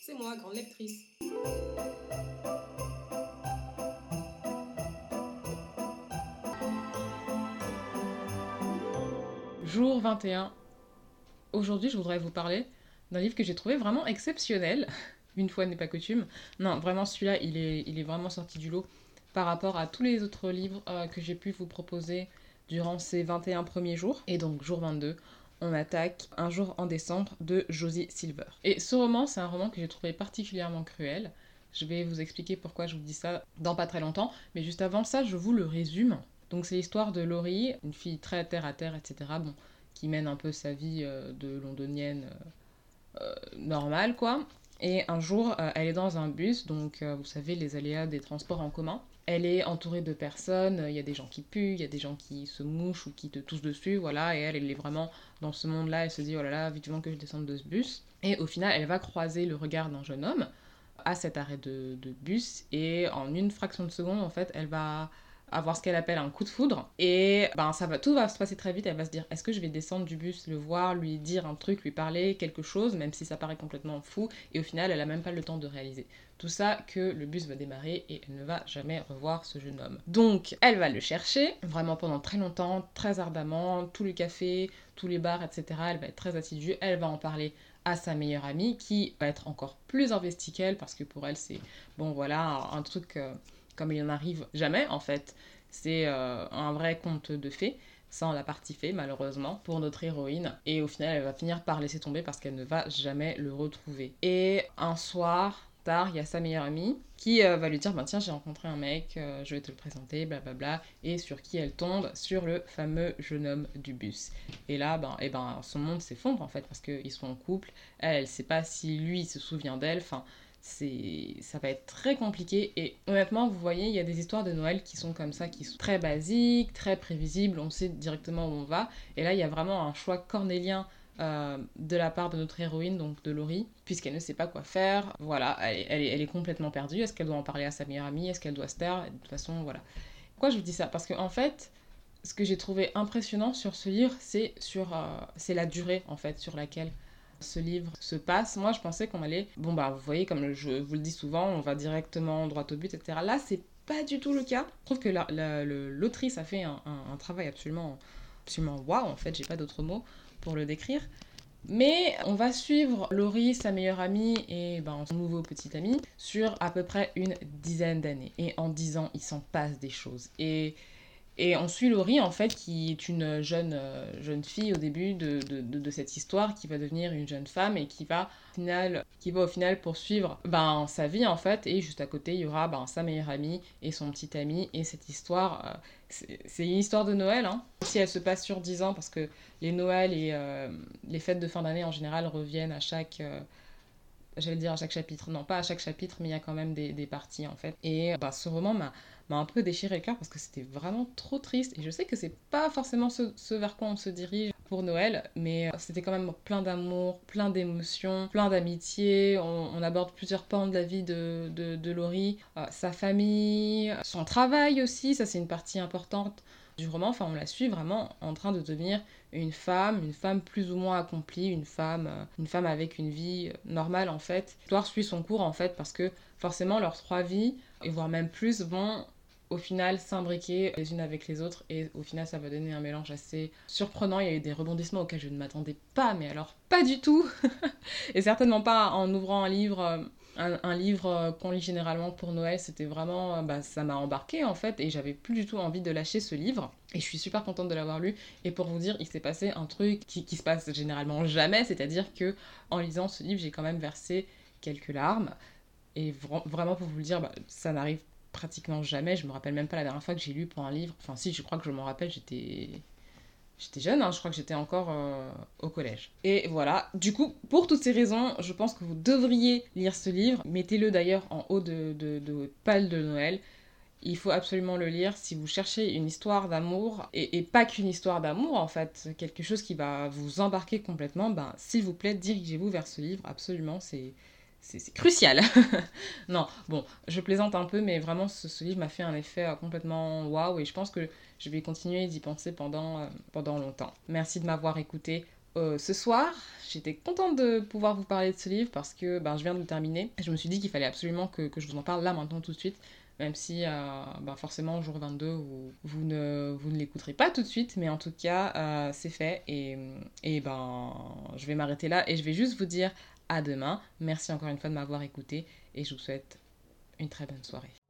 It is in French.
C'est moi, grande lectrice. Jour 21. Aujourd'hui, je voudrais vous parler d'un livre que j'ai trouvé vraiment exceptionnel. Une fois n'est pas coutume. Non, vraiment, celui-là, il est, il est vraiment sorti du lot par rapport à tous les autres livres euh, que j'ai pu vous proposer durant ces 21 premiers jours. Et donc, jour 22, on attaque Un jour en décembre de Josie Silver. Et ce roman, c'est un roman que j'ai trouvé particulièrement cruel. Je vais vous expliquer pourquoi je vous dis ça dans pas très longtemps, mais juste avant ça, je vous le résume. Donc c'est l'histoire de Laurie, une fille très terre à terre, etc. Bon, qui mène un peu sa vie euh, de londonienne euh, euh, normale, quoi. Et un jour, elle est dans un bus, donc vous savez, les aléas des transports en commun. Elle est entourée de personnes, il y a des gens qui puent, il y a des gens qui se mouchent ou qui te touchent dessus, voilà, et elle, elle est vraiment dans ce monde-là, elle se dit, oh là là, vivement que je descende de ce bus. Et au final, elle va croiser le regard d'un jeune homme à cet arrêt de, bus, et en une fraction de seconde, en fait, elle va avoir ce qu'elle appelle un coup de foudre. Et ben ça va, tout va se passer très vite. Elle va se dire est-ce que je vais descendre du bus, le voir, lui dire un truc, lui parler quelque chose, même si ça paraît complètement fou. Et au final, elle a même pas le temps de réaliser. Tout ça que le bus va démarrer et elle ne va jamais revoir ce jeune homme. Donc elle va le chercher vraiment pendant très longtemps, très ardemment, tous les cafés, tous les bars, etc. Elle va être très assidue. Elle va en parler à sa meilleure amie qui va être encore plus investie qu'elle parce que pour elle c'est bon voilà un, truc euh, comme il en arrive jamais en fait. C'est euh, un vrai conte de fées, sans la partie fée malheureusement, pour notre héroïne. Et au final, elle va finir par laisser tomber parce qu'elle ne va jamais le retrouver. Et un soir, tard, il y a sa meilleure amie qui euh, va lui dire bah, Tiens, j'ai rencontré un mec, euh, je vais te le présenter, blablabla. Et sur qui elle tombe Sur le fameux jeune homme du bus. Et là, ben, et ben, son monde s'effondre en fait parce qu'ils sont en couple. Elle, elle sait pas si lui se souvient d'elle. C'est ça va être très compliqué et honnêtement vous voyez il y a des histoires de Noël qui sont comme ça qui sont très basiques très prévisibles on sait directement où on va. Et là il y a vraiment un choix cornélien euh, de la part de notre héroïne donc de Laurie puisqu'elle ne sait pas quoi faire. Voilà elle, elle, est complètement perdue. Est-ce qu'elle doit en parler à sa meilleure amie? Est-ce qu'elle doit se taire? De toute façon voilà. Pourquoi je vous dis ça? Parce qu'en en fait ce que j'ai trouvé impressionnant sur ce livre c'est sur euh, c'est la durée en fait sur laquelle ce livre se passe, moi je pensais qu'on allait, bon bah vous voyez comme je vous le dis souvent, on va directement droit au but, etc. Là c'est pas du tout le cas. Je trouve que l'autrice a fait un, travail absolument, absolument waouh en fait, j'ai pas d'autres mots pour le décrire. Mais on va suivre Laurie, sa meilleure amie et ben, son nouveau petit ami sur à peu près une dizaine d'années. Et en dix ans, il s'en passe des choses. Et et on suit Laurie, en fait, qui est une jeune, euh, jeune fille au début de, de, cette histoire, qui va devenir une jeune femme et qui va, au final, qui va au final poursuivre ben, sa vie, en fait. Et juste à côté, il y aura ben, sa meilleure amie et son petit ami. Et cette histoire, euh, c'est une histoire de Noël. Hein. Si elle se passe sur 10 ans, parce que les Noëls et euh, les fêtes de fin d'année, en général, reviennent à chaque j'allais dire à chaque chapitre, non pas à chaque chapitre, mais il y a quand même des, parties en fait. Et bah, ce roman m'a m'a un peu déchiré le cœur parce que c'était vraiment trop triste. Et je sais que c'est pas forcément ce, vers quoi on se dirige pour Noël, mais euh, c'était quand même plein d'amour, plein d'émotions, plein d'amitié. On, aborde plusieurs pans de la vie de, de, Laurie, euh, sa famille, son travail aussi, ça c'est une partie importante du roman. Enfin, on la suit vraiment en train de devenir une femme, une femme plus ou moins accomplie, une femme, euh, une femme avec une vie normale en fait. L'histoire suit son cours en fait parce que forcément leurs trois vies, et voire même plus, vont au final s'imbriquer les unes avec les autres et au final ça va donner un mélange assez surprenant. Il y a eu des rebondissements auxquels je ne m'attendais pas, mais alors pas du tout Et certainement pas en ouvrant un livre. Un, livre euh, qu'on lit généralement pour Noël, c'était vraiment, euh, bah, ça m'a embarqué en fait, et j'avais plus du tout envie de lâcher ce livre. Et je suis super contente de l'avoir lu. Et pour vous dire, il s'est passé un truc qui, qui se passe généralement jamais, c'est-à-dire que en lisant ce livre, j'ai quand même versé quelques larmes. Et vraiment pour vous le dire, bah, ça n'arrive pratiquement jamais. Je me rappelle même pas la dernière fois que j'ai lu pour un livre. Enfin, si, je crois que je m'en rappelle, j'étais. J'étais jeune, hein, je crois que j'étais encore euh, au collège. Et voilà, du coup, pour toutes ces raisons, je pense que vous devriez lire ce livre. Mettez-le d'ailleurs en haut de, de, de de Noël. Il faut absolument le lire si vous cherchez une histoire d'amour, et, et, pas qu'une histoire d'amour en fait, quelque chose qui va vous embarquer complètement, ben s'il vous plaît, dirigez-vous vers ce livre, absolument, c'est c'est crucial. non, bon, je plaisante un peu, mais vraiment, ce, livre m'a fait un effet euh, complètement waouh et je pense que je vais continuer d'y penser pendant, euh, longtemps. Merci de m'avoir écouté. euh, ce soir, j'étais contente de pouvoir vous parler de ce livre parce que ben, je viens de le terminer. Je me suis dit qu'il fallait absolument que, je vous en parle là maintenant tout de suite. Même si ben, forcément jour 22 vous, vous ne, vous l'écouterez pas tout de suite, mais en tout cas c'est fait et, et ben je vais m'arrêter là et je vais juste vous dire à demain. Merci encore une fois de m'avoir écouté et je vous souhaite une très bonne soirée.